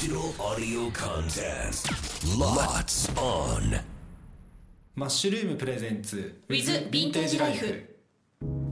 Digital audio contest. Lots on. マッシュルームプレゼンツ With Vintage Life.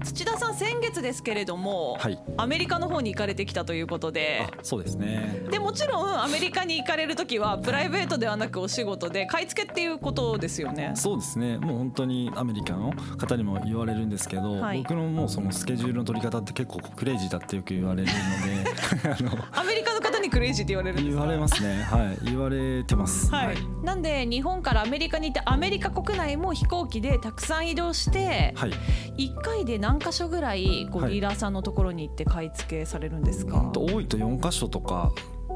土田さん先月ですけれども、はい。アメリカの方に行かれてきたということで。あそうですね。でもちろんアメリカに行かれる時はプライベートではなくお仕事で買い付けっていうことですよね。そうですね。もう本当にアメリカの方にも言われるんですけど、はい。僕のもうそのスケジュールの取り方って結構クレイジーだってよく言われるので あのアメリカの方にクレイジーって言われ？るんですか言われ？ますねはい言われ？てますはい、なんで日本からアメリカに行ってアメリカ国内も飛行機でたくさん移動してはい1回で何箇所ぐらいこうディーラーさんのところに行って買い付けされ？るんですか、と多いと4箇所とか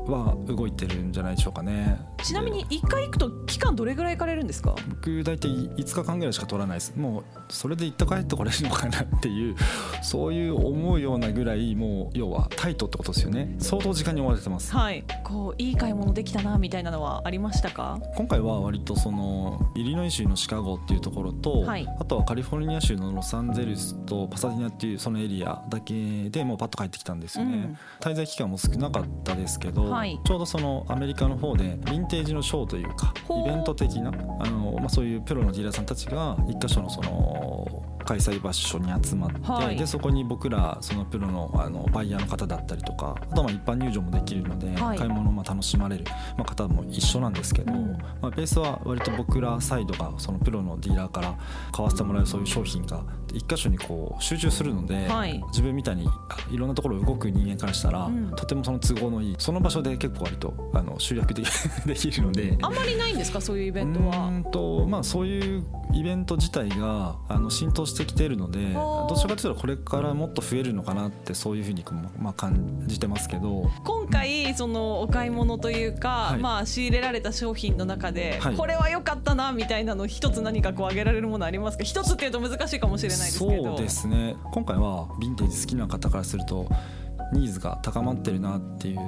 は動いてるんじゃないでしょうかね。ちなみに1回行くと期間どれぐらい行かれるんですか？僕大体5日間ぐらいしか取らないです。もうそれで行った帰ってこれるのかなっていうそういう思うようなぐらいもう要はタイトってことですよね。相当時間に追われてます。はい。こういい買い物できたなみたいなのはありましたか？今回は割とそのイリノイ州のシカゴっていうところと、はい。あとはカリフォルニア州のロサンゼルスとパサディナっていうそのエリアだけでもうパッと帰ってきたんですよね、うん。滞在期間も少なかったですけど、はい。ちょうどそのアメリカの方でヴィンテージのショーというかイベント的なあの、まあ、そういうプロのディーラーさんたちが一箇所のその開催場所に集まって、はい。でそこに僕らそのプロのあのバイヤーの方だったりとかあとはまあ一般入場もできるので、はい。買い物をまあ楽しまれる、まあ、方も一緒なんですけど、うん。まあ、ベースは割と僕らサイドがそのプロのディーラーから買わせてもらうそういう商品が一箇所にこう集中するので、はい。自分みたいにあいろんなところを動く人間からしたら、うん。とてもその都合のいいその場所で結構割とあの集約でき できるので。あんまりないんですか？そういうイベントうはーんとまあ、そういうイベント自体があの浸透してきているのでどちらかというとこれからもっと増えるのかなってそういうふうに、まあ、感じてますけど。今回そのお買い物というか、はい。まあ仕入れられた商品の中で、はい。これは良かったなみたいなの一つ何かこう挙げられるものありますか？一つっていうと難しいかもしれないですけど。そうですね。今回はヴィンテージ好きな方からするとニーズが高まってるなっていう、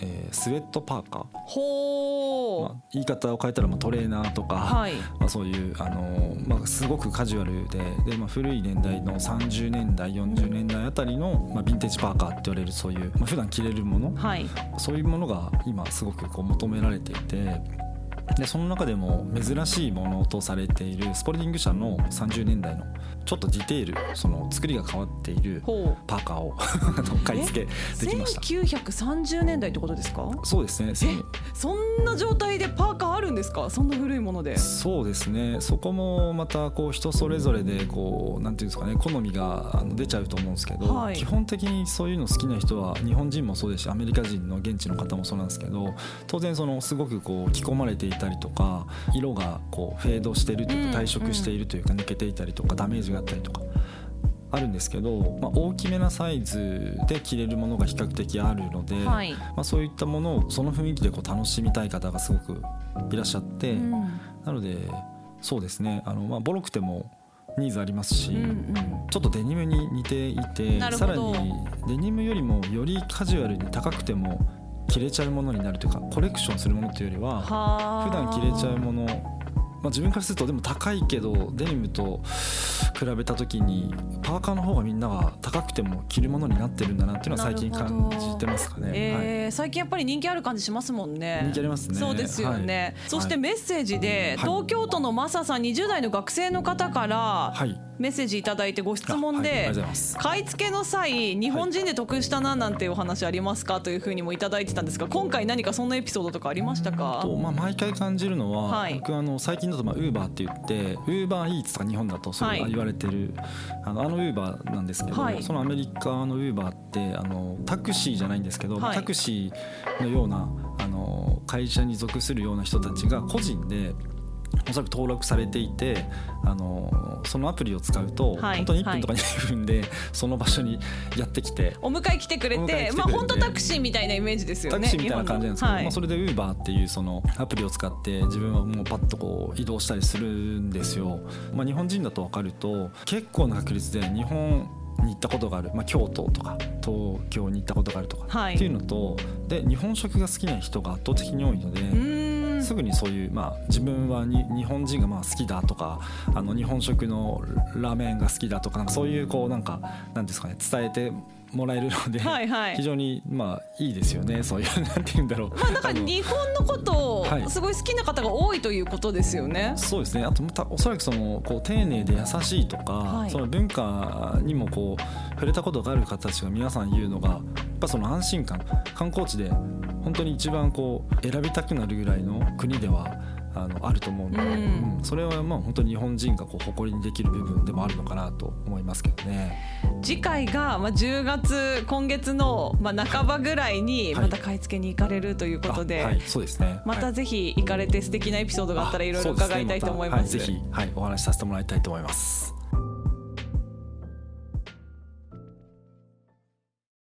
えースウェットパーカー、ほう、まあ、言い方を変えたらまあトレーナーとか、はい。まあ、そういう、あのーまあ、すごくカジュアルでで、まあ、古い年代の30年代40年代あたりの、まあ、ヴィンテージパーカーって言われるそういう、まあ普段着れるもの。はい。そういうものが今すごくこう求められていてでその中でも珍しいものとされているスポルティング社の30年代のちょっとディテールその作りが変わっているパーカーを 買い付けできました。1930年代ってことですか？そうですね。そんな状態でパーカーあるんですか？そんな古いもので。そうですね。そこもまたこう人それぞれでこうなんていうんですかね好みが出ちゃうと思うんですけど、はい基本的にそういうの好きな人は日本人もそうですしアメリカ人の現地の方もそうなんですけど当然そのすごくこう着込まれていたりとか色がこうフェードしているといううんか退色しているというか抜けていたりとかダメージがあったりとか。あるんですけど、まあ、大きめなサイズで着れるものが比較的あるので、はい。まあ、そういったものをその雰囲気でこう楽しみたい方がすごくいらっしゃって、うん。なのでそうですね。あの、まあ、ボロくてもニーズありますし、うんうん。ちょっとデニムに似ていてさらどにデニムよりもよりカジュアルに高くても着れちゃうものになるというかコレクションするものというよりははあ。普段着れちゃうもの、まあ、自分からするとでも高いけどデニムと比べた時にパーカーの方がみんなが高くても着るものになってるんだなっていうのは最近感じてますかね。はい。えー最近やっぱり人気ある感じしますもんね。人気ありますね。そうですよね、はい。そしてメッセージで、はい。東京都のマサさん20代の学生の方からはいメッセージいただいてご質問で、あはい買い付けの際日本人で得したななんていうお話ありますかというふうにもいただいてたんですが今回何かそんなエピソードとかありましたか？とまあ、毎回感じるのは、はい。僕あの最近だとまあウーバーって言ってウーバーイーツとか日本だとそれが言われてる、あのあのウーバーなんですけど、はい。そのアメリカのウーバーってあのタクシーじゃないんですけど、はい。タクシーのようなあの会社に属するような人たちが個人でおそらく登録されていてあのそのアプリを使うと、はい本当に1分とか2分でその場所にやってきて。お迎え来てくれお迎え来てくれててまあ本当タクシーみたいなイメージですよねタクシーみたいな感じなんですけど、日本のまあ、それで Uber っていうそのアプリを使って自分はもうパッとこう移動したりするんですよ、まあ、日本人だと分かると結構な確率で日本に行ったことがある、まあ、京都とか東京に行ったことがあるとか、はい。っていうのとで日本食が好きな人が圧倒的に多いので。すぐにそういう、まあ、自分は日本人がまあ好きだとかあの日本食のラーメンが好きだとかなんかそういうこうなんかなんですかね伝えてもらえるので、はいはい。非常にまあいいですよね。そういうなんて言うんだろう。まあだからあの日本のことをはい。すごい好きな方が多いということですよね。そうですね。あとまたおそらくそのこう丁寧で優しいとか、はい。その文化にもこう触れたことがある方たちが皆さん言うのがやっぱその安心感観光地で本当に一番こう選びたくなるぐらいの国ではあのあると思うので、うんうんそれはまあ本当に日本人がこう誇りにできる部分でもあるのかなと思いますけどね。次回がまあ10月今月のまあ半ばぐらいにはいまた買い付けに行かれるということで、あはいそうですね。またはいぜひ行かれて素敵なエピソードがあったらいろいろ伺いたいと思います。すねまたはい、ぜひはいお話しさせてもらいたいと思います。